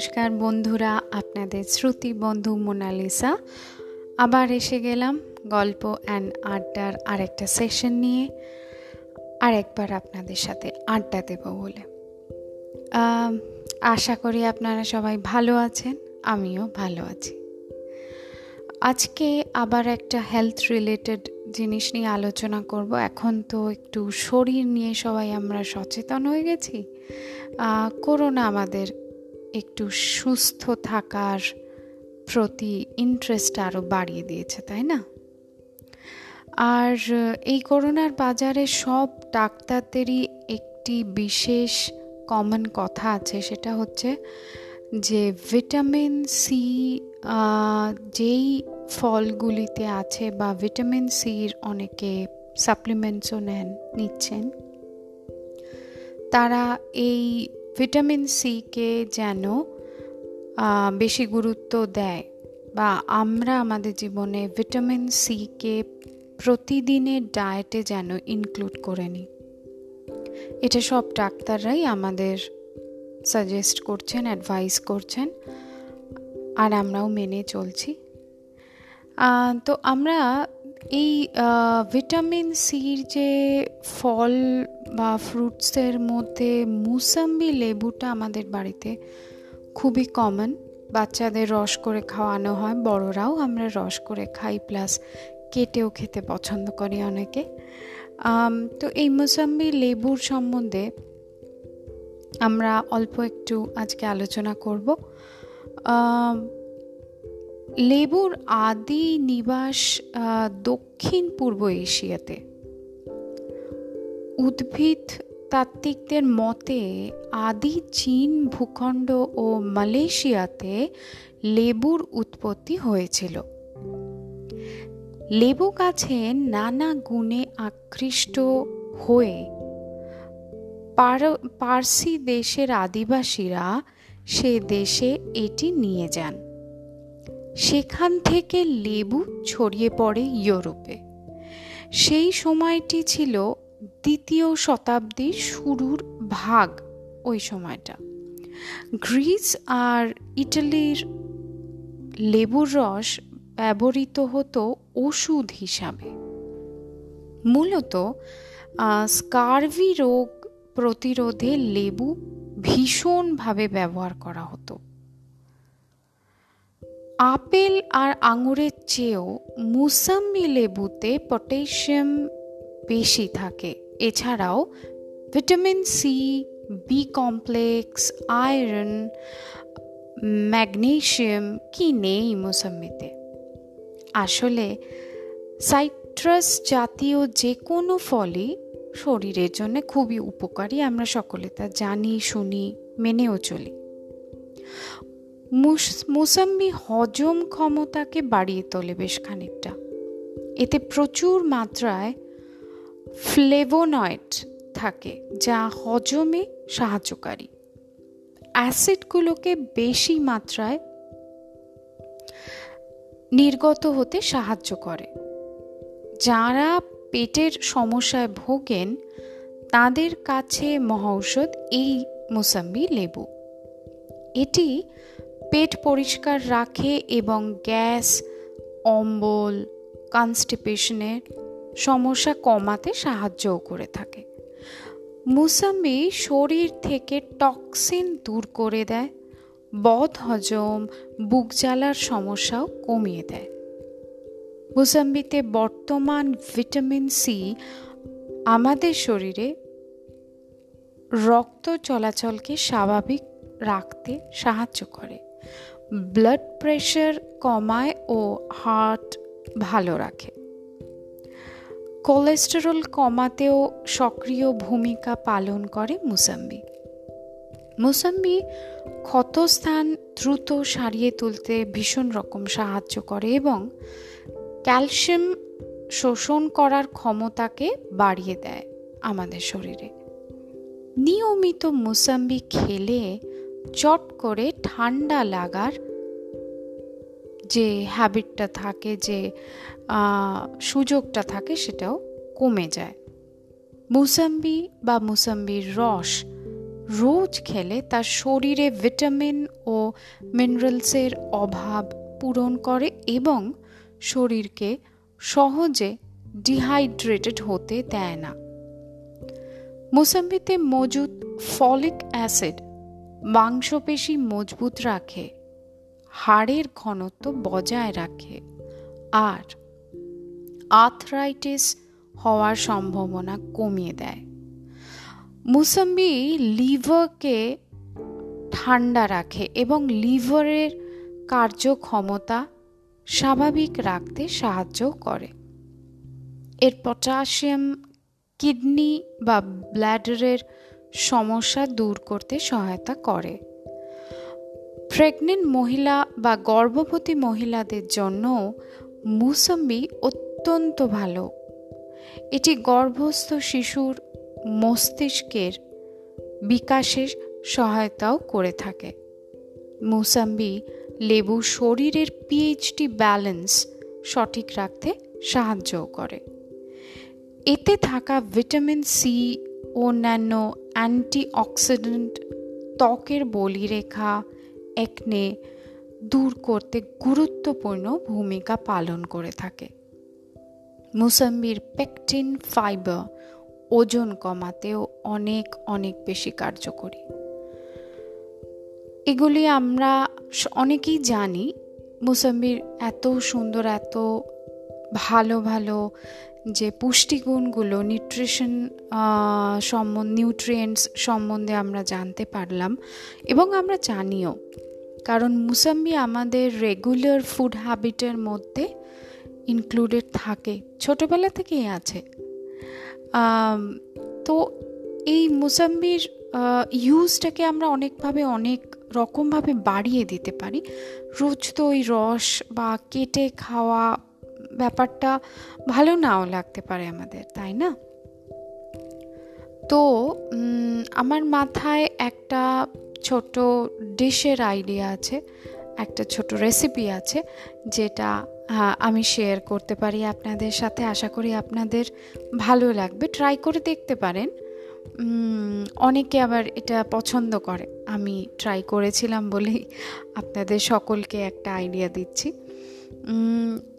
নমস্কার বন্ধুরা, আপনাদের শ্রুতি বন্ধু মোনালিসা। আবার এসে গেলাম গল্প অ্যান্ড আড্ডার আরেকটা সেশন নিয়ে। আর একবার আপনাদের সাথে আড্ডা দেব বলে। আশা করি আপনারা সবাই ভালো আছেন, আমিও ভালো আছি। আজকে আবার একটা হেলথ রিলেটেড জিনিস নিয়ে আলোচনা করব। এখন তো একটু শরীর নিয়ে সবাই আমরা সচেতন হয়ে গেছি। করোনা আমাদের একটু সুস্থ থাকার প্রতি ইন্টারেস্ট আরও বাড়িয়ে দিয়েছে, তাই না? আর এই করোনার বাজারে সব ডাক্তারদেরই একটি বিশেষ কমন কথা আছে, সেটা হচ্ছে যে ভিটামিন সি যেই ফলগুলিতে আছে বা ভিটামিন সির অনেকে সাপ্লিমেন্টসও নেন, নিচ্ছেন, তারা এই ভিটামিন সিকে যেন বেশি গুরুত্ব দেয় বা আমরা আমাদের জীবনে ভিটামিন সিকে প্রতিদিনের ডায়েটে যেন ইনক্লুড করে নিই। এটা সব ডাক্তাররাই আমাদের সাজেস্ট করছেন অ্যাডভাইস করছেন, আর আমরাও মেনে চলছি। তো আমরা এই ভিটামিন সির যে ফল বা ফ্রুটসের মধ্যে মুসাম্বি লেবুটা আমাদের বাড়িতে খুবই কমন বাচ্চাদের রস করে খাওয়ানো হয়, বড়রাও আমরা রস করে খাই প্লাস কেটেও খেতে পছন্দ করি অনেকে। তো এই মুসাম্বি লেবুর সম্বন্ধে আমরা অল্প একটু আজকে আলোচনা করব। লেবুর আদি নিবাস দক্ষিণ পূর্ব এশিয়াতে উদ্ভিদ তাত্ত্বিকদের মতে, আদি চীন, ভূখণ্ড ও মালয়েশিয়াতে লেবুর উৎপত্তি হয়েছিল। লেবু গাছে নানা গুণে আকৃষ্ট হয়ে পার্সি দেশের আদিবাসীরা সে দেশে এটি নিয়ে যান। সেখান থেকে লেবু ছড়িয়ে পড়ে ইউরোপে। সেই সময়টি ছিল দ্বিতীয় শতাব্দীর শুরুর ভাগ ওই সময়টা। গ্রিস আর ইটালির লেবুর রস ব্যবহৃত হতো ওষুধ হিসাবে। মূলত স্কারভি রোগ প্রতিরোধে লেবু ভীষণভাবে ব্যবহার করা হতো। আপেল আর আঙুরের চেয়েও মুসাম্বি লেবুতে পটাশিয়াম বেশি থাকে। এছাড়াও vitamin C B complex iron magnesium কি নেই মুসাম্বিতে আসলে সাইট্রাস জাতীয় যে কোনো ফলই শরীরের জন্য খুবই উপকারী, আমরা সকলে তা জানি, শুনি, মেনেও চলি। মুসাম্বি হজম ক্ষমতাকে বাড়িয়ে তোলে বেশ খানিকটা। এতে প্রচুর মাত্রায় ফ্লেভোনয়েড থাকে, যা হজমে সাহায্যকারী। অ্যাসিডগুলোকে বেশি মাত্রায় নির্গত হতে সাহায্য করে। যারা পেটের সমস্যায় ভোগেন, তাদের কাছে মহৌষধ এই মোসাম্বি লেবু। এটি পেট পরিষ্কার রাখে এবং গ্যাস, অম্বল, কনস্টিপেশনের সমস্যা কমাতে সাহায্যও করে থাকে। মুসাম্বি শরীর থেকে টক্সিন দূর করে দেয়, বদ হজম, বুক জ্বালার সমস্যাও কমিয়ে দেয়। মুসাম্বিতে বর্তমান ভিটামিন সি আমাদের শরীরে রক্ত চলাচলকে স্বাভাবিক রাখতে সাহায্য করে। ব্লাড প্রেশার কমায় ও হার্ট ভালো রাখে। কোলেস্টেরল কমাতেও সক্রিয় ভূমিকা পালন করে মুসাম্বি। মুসাম্বি ক্ষতস্থান দ্রুত সারিয়ে তুলতে ভীষণ রকম সাহায্য করে এবং ক্যালসিয়াম শোষণ করার ক্ষমতাকে বাড়িয়ে দেয় আমাদের শরীরে। নিয়মিত মুসাম্বি খেলে চট করে ঠান্ডা লাগার যে হ্যাবিটটা থাকে, যে সুযোগটা থাকে সেটাও কমে যায়। মুসাম্বি বা মুসাম্বির রস রোজ খেলে তার শরীরে ভিটামিন ও মিনারেলসের অভাব পূরণ করে এবং শরীরকে সহজে ডিহাইড্রেটেড হতে দেয় না। মোসাম্বিতে মজুদ ফলিক অ্যাসিড মাংসপেশি মজবুত রাখে। হাড়ের ঘনত্ব বজায় রাখে আর আর্থরাইটিস হওয়ার সম্ভাবনা কমিয়ে দেয়। মুসম্বি লিভারকে ঠান্ডা রাখে এবং লিভারের কার্যক্ষমতা স্বাভাবিক রাখতে সাহায্য করে। এর পটাশিয়াম, কিডনি বা ব্ল্যাডারের সমস্যা দূর করতে সহায়তা করে। প্রেগনেন্ট মহিলা বা গর্ভবতী মহিলাদের জন্য মুসাম্বি অত্যন্ত ভালো। এটি গর্ভস্থ শিশুর মস্তিষ্কের বিকাশের সহায়তাও করে থাকে। মুসাম্বি লেবু শরীরের পিএইচডি ব্যালেন্স সঠিক রাখতে সাহায্য করে। এতে থাকা ভিটামিন সি অন্যান্য অ্যান্টিঅক্সিডেন্ট, ত্বকের বলিরেখা একনে দূর করতে গুরুত্বপূর্ণ ভূমিকা পালন করে থাকে। মুসাম্বির পেকটিন ফাইবার ওজন কমাতেও অনেক অনেক বেশি কার্যকরী। এগুলি আমরা অনেকেই জানি, মুসাম্বির এত সুন্দর, এত ভালো ভালো যে পুষ্টিগুণগুলো নিউট্রিশন সম্বন্ধে নিউট্রিয়েন্টস সম্বন্ধে আমরা জানতে পারলাম এবং আমরা জানিও। কারণ মুসাম্বি আমাদের রেগুলার ফুড হ্যাবিটের মধ্যে ইনক্লুডেড থাকে। ছোটোবেলা থেকেই আছে। তো এই মুসাম্বির ইউজটাকে আমরা অনেকভাবে, অনেক রকমভাবে বাড়িয়ে দিতে পারি। রোজ তো ওই রস বা কেটে খাওয়া ব্যাপারটা ভালো নাও লাগতে পারে আমাদের, তাই না? তো আমার মাথায় একটা ছোট ডিশের আইডিয়া আছে, একটা ছোট রেসিপি আছে, যেটা আমি শেয়ার করতে পারি আপনাদের সাথে। আশা করি আপনাদের ভালো লাগবে। ট্রাই করে দেখতে পারেন। অনেকে আবার এটা পছন্দ করে। আমি ট্রাই করেছিলাম বলেই আপনাদের সকলকে একটা আইডিয়া দিচ্ছি।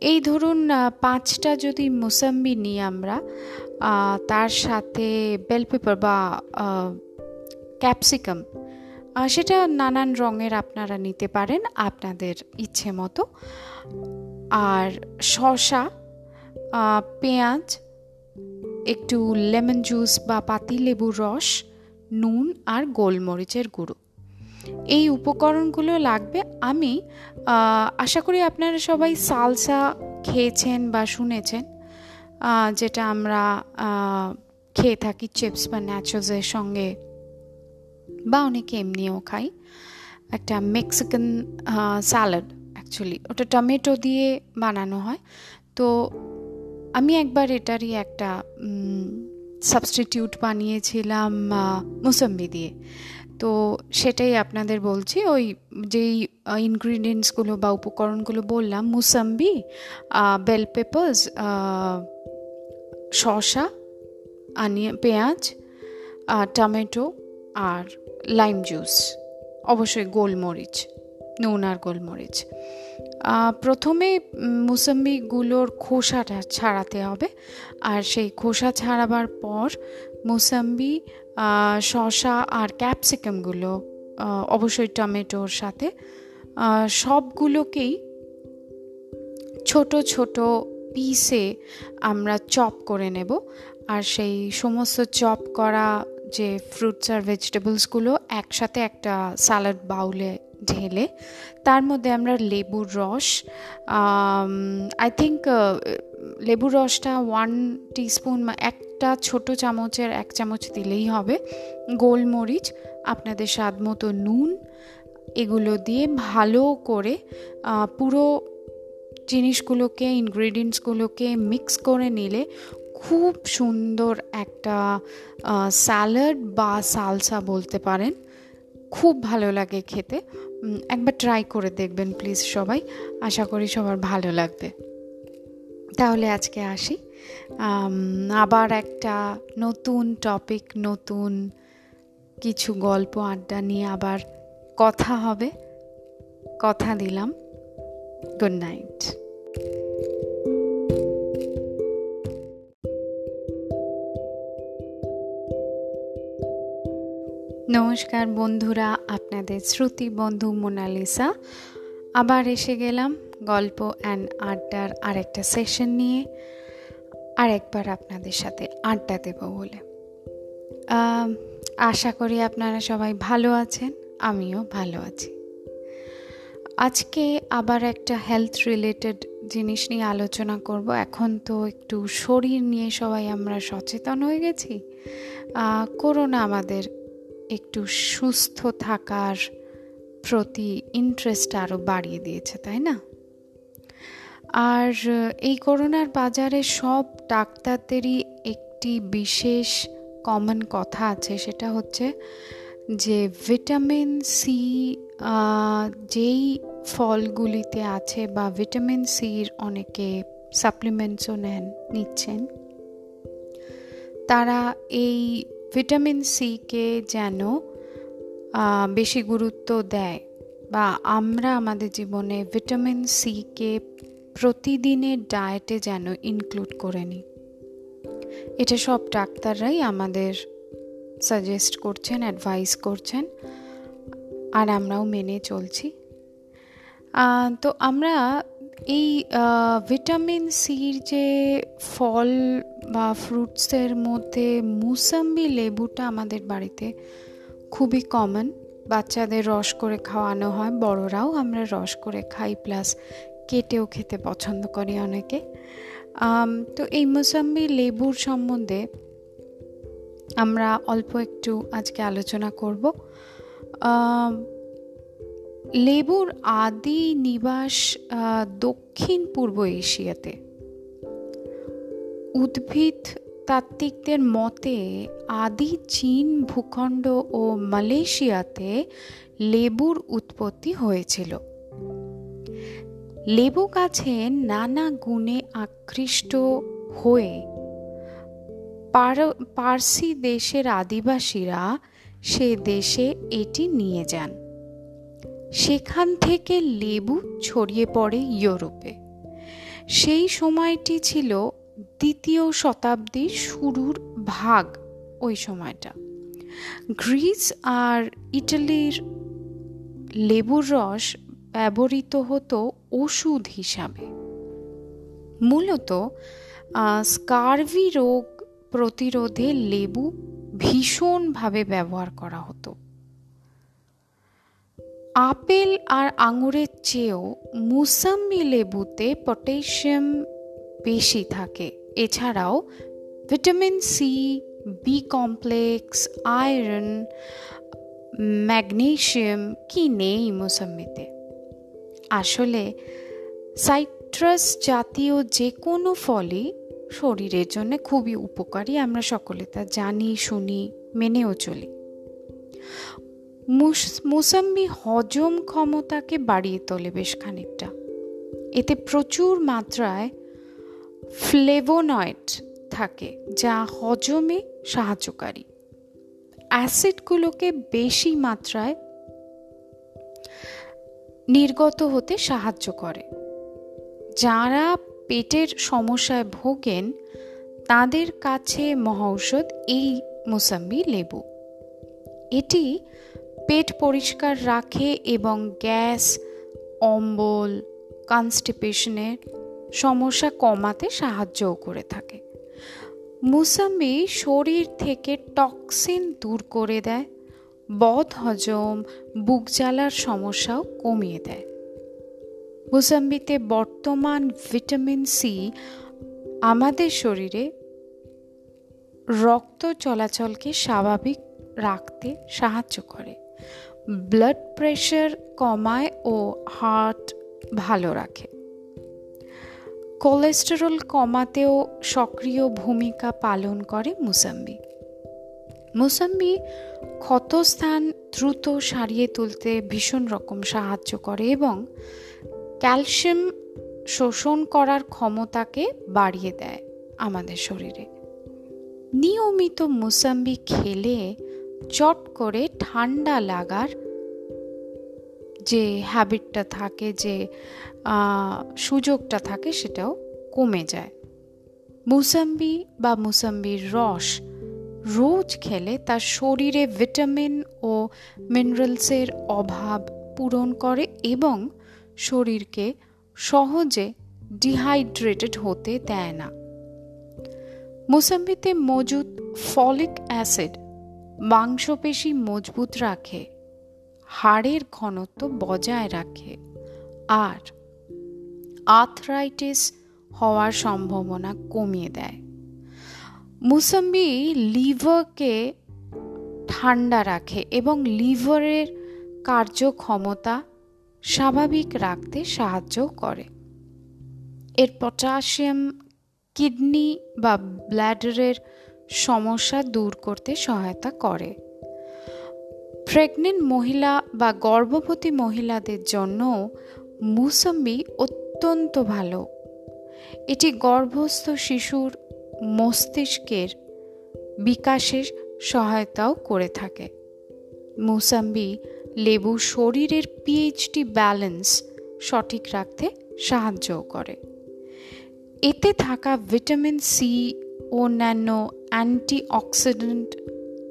এই ধরুন পাঁচটা যদি মোসাম্বি নিই আমরা তার সাথে বেল পেপার বা ক্যাপসিকাম সেটা নানান রঙের আপনারা নিতে পারেন আপনাদের ইচ্ছে মতো। আর শসা পেঁয়াজ, একটু লেমন জুস বা পাতি লেবুর রস, নুন আর গোলমরিচের গুঁড়ো। এই উপকরণগুলো লাগবে। আমি আশা করি আপনারা সবাই সালসা খেয়েছেন বা শুনেছেন যেটা আমরা খেয়ে থাকি চিপস বা ন্যাচোজের সঙ্গে বা অনেকে এমনিও খাই। একটা মেক্সিকান স্যালাড অ্যাকচুয়ালি ওটা টমেটো দিয়ে বানানো হয়। তো আমি একবার এটারই একটা সাবস্টিটিউট বানিয়েছিলাম মুসম্বি দিয়ে। তো সেটাই আপনাদের বলছি। ওই যেই ইনগ্রিডিয়েন্টসগুলো বা উপকরণগুলো বললাম, মুসাম্বি বেল পেপার্স শসা, আনিয়া, পেঁয়াজ টমেটো আর লাইম জুস অবশ্যই গোলমরিচ, নুন আর গোলমরিচ। প্রথমে মুসাম্বিগুলোর খোসাটা ছাড়াতে হবে। আর সেই খোসা ছাড়াবার পর মুসাম্বি শসা আর ক্যাপসিকামগুলো অবশ্যই টমেটোর সাথে। সবগুলোকেই ছোট ছোট পিসে আমরা চপ করে নেব। আর সেই সমস্ত চপ করা যে ফ্রুটস আর ভেজিটেবলসগুলো একসাথে একটা স্যালাড বাউলে ঢেলে, তার মধ্যে আমরা লেবুর রস আই থিঙ্ক লেবুর রসটা ওয়ান টিস্পুন একটা ছোট চামচের এক চামচ দিলেই হবে। গোলমরিচ, আপনাদের স্বাদ মতো নুন, এগুলো দিয়ে ভালো করে পুরো জিনিসগুলোকে ইনগ্রিডিয়েন্টসগুলোকে মিক্স করে নিলে খুব সুন্দর একটা স্যালাড বা সালসা বলতে পারেন। খুব ভালো লাগে খেতে। একবার ট্রাই করে দেখবেন প্লিজ সবাই। আশা করি সবার ভালো লাগবে। তাহলে আজকে আসি। আবার একটা নতুন টপিক নতুন কিছু গল্প, আড্ডা নিয়ে আবার কথা হবে। কথা দিলাম। গুড নাইট নমস্কার বন্ধুরা, আপনাদের শ্রুতি বন্ধু মোনালিসা। আবার এসে গেলাম গল্প অ্যান্ড আড্ডার আরেকটা সেশন নিয়ে আরেকবার আপনাদের সাথে আড্ডা দেব বলে। আশা করি আপনারা সবাই ভালো আছেন, আমিও ভালো আছি। আজকে আবার একটা হেলথ রিলেটেড জিনিস নিয়ে আলোচনা করব। এখন তো একটু শরীর নিয়ে সবাই আমরা সচেতন হয়ে গেছি। করোনা আমাদের একটু সুস্থ থাকার প্রতি ইন্টারেস্ট আরও বাড়িয়ে দিয়েছে, তাই না? আর এই করোনার বাজারে সব ডাক্তারদেরই একটি বিশেষ কমন কথা আছে, সেটা হচ্ছে যে ভিটামিন সি যেই ফলগুলিতে আছে বা ভিটামিন সির অনেকে সাপ্লিমেন্টসও নেন, নিচ্ছেন, তারা এই ভিটামিন সিকে যেন বেশি গুরুত্ব দেয় বা আমরা আমাদের জীবনে ভিটামিন সিকে প্রতিদিনের ডায়েটে যেন ইনক্লুড করে নিই। এটা সব ডাক্তাররাই আমাদের সাজেস্ট করছেন অ্যাডভাইস করছেন, আর আমরাও মেনে চলছি। তো আমরা এই ভিটামিন সির যে ফল বা ফ্রুটসের মধ্যে মুসাম্বি লেবুটা আমাদের বাড়িতে খুবই কমন বাচ্চাদের রস করে খাওয়ানো হয়, বড়রাও আমরা রস করে খাই প্লাস কেটেও খেতে পছন্দ করে অনেকে। তো এই মোসাম্বি লেবুর সম্বন্ধে আমরা অল্প একটু আজকে আলোচনা করব। লেবুর আদি নিবাস দক্ষিণ পূর্ব এশিয়াতে। উদ্ভিদ তাত্ত্বিকদের মতে আদি চীন, ভূখণ্ড ও মালয়েশিয়াতে লেবুর উৎপত্তি হয়েছিল। লেবু গাছে নানা গুণে আকৃষ্ট হয়ে পার্সি দেশের আদিবাসীরা সে দেশে এটি নিয়ে যান। সেখান থেকে লেবু ছড়িয়ে পড়ে ইউরোপে। সেই সময়টি ছিল দ্বিতীয় শতাব্দীর শুরুর ভাগ ওই সময়টা। গ্রিস আর ইটালির লেবুর রস ব্যবহৃত হতো ওষুধ হিসাবে। মূলত স্কারভি রোগ প্রতিরোধে লেবু ভীষণভাবে ব্যবহার করা হতো। আপেল আর আঙুরের চেয়েও মুসাম্বি লেবুতে পটাশিয়াম বেশি থাকে। এছাড়াও vitamin C, B complex, iron, magnesium, কি নেই মুসাম্বিতে। আসলে সাইট্রাস জাতীয় যে কোনো ফলই শরীরের জন্য খুবই উপকারী, আমরা সকলে তা জানি, শুনি, মেনেও চলি। মুসাম্বি হজম ক্ষমতাকে বাড়িয়ে তোলে বেশ খানিকটা। এতে প্রচুর মাত্রায় ফ্লেভোনয়েড থাকে, যা হজমে সাহায্যকারী। অ্যাসিডগুলোকে বেশি মাত্রায় নির্গত হতে সাহায্য করে। যারা পেটের সমস্যায় ভোগেন, তাদের কাছে মহৌষধ এই মোসাম্বি লেবু। এটি পেট পরিষ্কার রাখে এবং গ্যাস, অম্বল কনস্টিপেশনের সমস্যা কমাতে সাহায্যও করে থাকে। মুসাম্বি শরীর থেকে টক্সিন দূর করে দেয় বদ হজম বুক জ্বালার সমস্যাও কমিয়ে দেয়। মুসাম্বিতে বর্তমান ভিটামিন সি আমাদের শরীরে রক্ত চলাচলকে স্বাভাবিক রাখতে সাহায্য করে। ব্লাড প্রেশার কমায় ও হার্ট ভালো রাখে। কোলেস্টেরল কমাতেও সক্রিয় ভূমিকা পালন করে মুসাম্বি। মুসাম্বি ক্ষতস্থান দ্রুত সারিয়ে তুলতে ভীষণ রকম সাহায্য করে এবং ক্যালসিয়াম শোষণ করার ক্ষমতাকে বাড়িয়ে দেয় আমাদের শরীরে। নিয়মিত মুসাম্বি খেলে চট করে ঠান্ডা লাগার যে হ্যাবিটটা থাকে, যে সুযোগটা থাকে সেটাও কমে যায়। মুসাম্বি বা মুসাম্বির রস রোজ খেলে তার শরীরে ভিটামিন ও মিনারেলসের অভাব পূরণ করে এবং শরীরকে সহজে ডিহাইড্রেটেড হতে দেয় না। মুসাম্বিতে মজুদ ফলিক অ্যাসিড মাংসপেশি মজবুত রাখে, হাড়ের ঘনত্ব বজায় রাখে আর আর্থরাইটিস হওয়ার সম্ভাবনা কমিয়ে দেয়। মুসাম্বি লিভারকে ঠান্ডা রাখে এবং লিভারের কার্যক্ষমতা স্বাভাবিক রাখতে সাহায্য করে। এর পটাশিয়াম, কিডনি বা ব্ল্যাডারের সমস্যা দূর করতে সহায়তা করে। প্রেগনেন্ট মহিলা বা গর্ভবতী মহিলাদের জন্য মুসম্বি অত্যন্ত ভালো। এটি গর্ভস্থ শিশুর মস্তিষ্কের বিকাশের সহায়তাও করে থাকে। মুসাম্বি লেবু শরীরের পিএইচডি ব্যালেন্স সঠিক রাখতে সাহায্য করে। এতে থাকা ভিটামিন সি অন্যান্য অ্যান্টিঅক্সিডেন্ট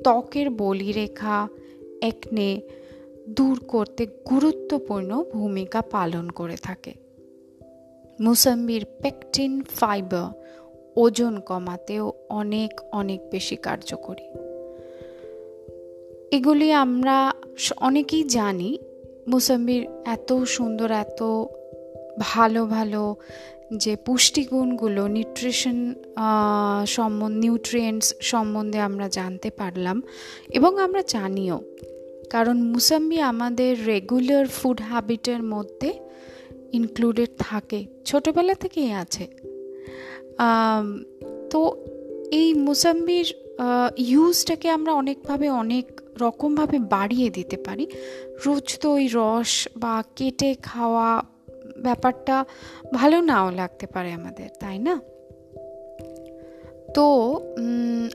ত্বকের বলিরেখা, একনে দূর করতে গুরুত্বপূর্ণ ভূমিকা পালন করে থাকে। মুসাম্বির পেকটিন ফাইবার ওজন কমাতেও অনেক অনেক বেশি কার্যকরী। এগুলি আমরা অনেকেই জানি, মুসাম্বির এত সুন্দর, এত ভালো ভালো যে পুষ্টিগুণগুলো নিউট্রিশন সম্বন্ধ নিউট্রিয়েন্টস সম্বন্ধে আমরা জানতে পারলাম এবং আমরা জানিও। কারণ মুসাম্বি আমাদের রেগুলার ফুড হ্যাবিটের মধ্যে ইনক্লুডেড থাকে। ছোটোবেলা থেকেই আছে। তো এই মুসাম্বির ইউজটাকে আমরা অনেকভাবে, অনেক রকমভাবে বাড়িয়ে দিতে পারি। রোজ তো ওই রস বা কেটে খাওয়া ব্যাপারটা ভালো নাও লাগতে পারে আমাদের, তাই না? তো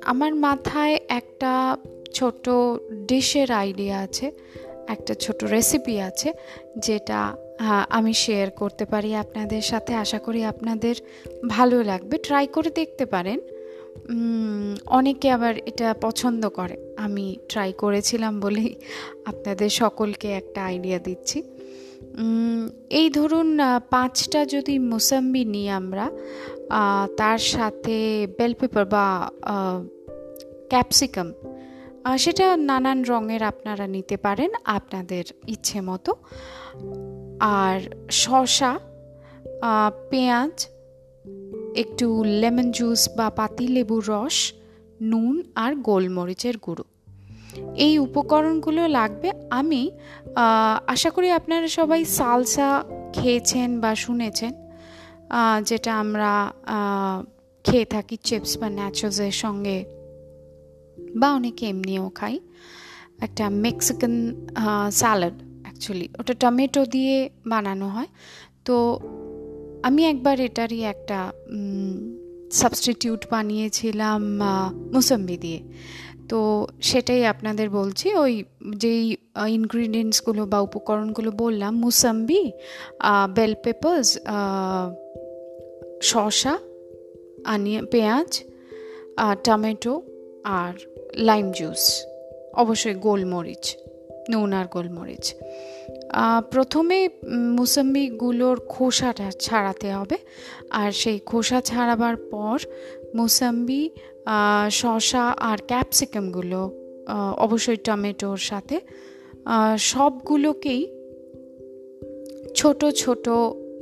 আমার মাথায় একটা ছোট ডিশের আইডিয়া আছে। একটা ছোট রেসিপি আছে, যেটা আমি শেয়ার করতে পারি আপনাদের সাথে। আশা করি আপনাদের ভালো লাগবে। ট্রাই করে দেখতে পারেন। অনেকে আবার এটা পছন্দ করে। আমি ট্রাই করেছিলাম বলেই আপনাদের সকলকে একটা আইডিয়া দিচ্ছি। এই ধরুন পাঁচটা যদি মোসাম্বি নিই আমরা তার সাথে বেল পেপার বা ক্যাপসিকাম সেটা নানান রঙের আপনারা নিতে পারেন আপনাদের ইচ্ছে মতো। আর শশা পেঁয়াজ, একটু লেমন জুস বা পাতি লেবুর রস, নুন আর গোলমরিচের গুঁড়ো। এই উপকরণগুলো লাগবে। আমি আশা করি আপনারা সবাই সালসা খেয়েছেন বা শুনেছেন যেটা আমরা খেয়ে থাকি চিপস বা ন্যাচোজের সঙ্গে বা অনেকে এমনিও খাই একটা মেক্সিকান স্যালাড অ্যাকচুয়ালি ওটা টমেটো দিয়ে বানানো হয়। তো আমি একবার এটারই একটা সাবস্টিটিউট বানিয়েছিলাম মুসম্বি দিয়ে। তো সেটাই আপনাদের বলছি, ওই যেই ইনগ্রিডিয়েন্টসগুলো বা উপকরণগুলো বললাম, মুসাম্বি বেল পেপার্স শসা আনিয়ে পেঁয়াজ টমেটো আর লাইম জুস অবশ্যই গোলমরিচ, নুন আর গোলমরিচ। প্রথমে মুসাম্বিগুলোর খোসাটা ছাড়াতে হবে। আর সেই খোসা ছাড়াবার পর মুসাম্বি শসা আর ক্যাপসিকামগুলো অবশ্যই টমেটোর সাথে সবগুলোকেই ছোট ছোট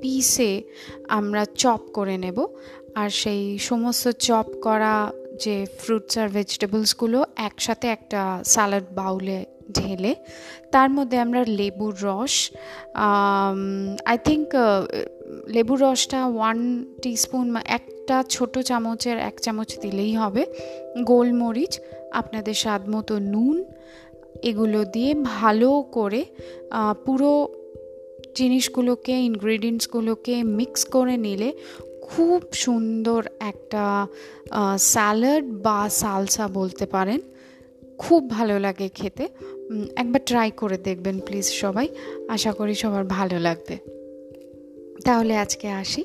পিসে আমরা চপ করে নেব। আর সেই সমস্ত চপ করা যে ফ্রুটস আর ভেজিটেবলসগুলো একসাথে একটা স্যালাড বাউলে ঢেলে, তার মধ্যে আমরা লেবুর রস আই থিঙ্ক লেবুর রসটা ওয়ান টিস্পুন একটা ছোট চামচের এক চামচ দিলেই হবে। গোলমরিচ, আপনাদের স্বাদ মতো নুন, এগুলো দিয়ে ভালো করে পুরো জিনিসগুলোকে ইনগ্রিডিয়েন্টসগুলোকে মিক্স করে নিলে খুব সুন্দর একটা স্যালাড বা সালসা বলতে পারেন। খুব ভালো লাগে খেতে। একবার ট্রাই করে দেখবেন প্লিজ সবাই। আশা করি সবার ভালো লাগবে। তাহলে আজকে আসি।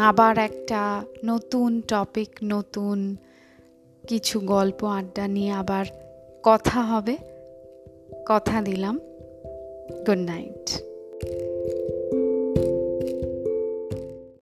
আবার একটা নতুন টপিক নতুন কিছু গল্প, আড্ডা নিয়ে আবার কথা হবে। কথা দিলাম। Good night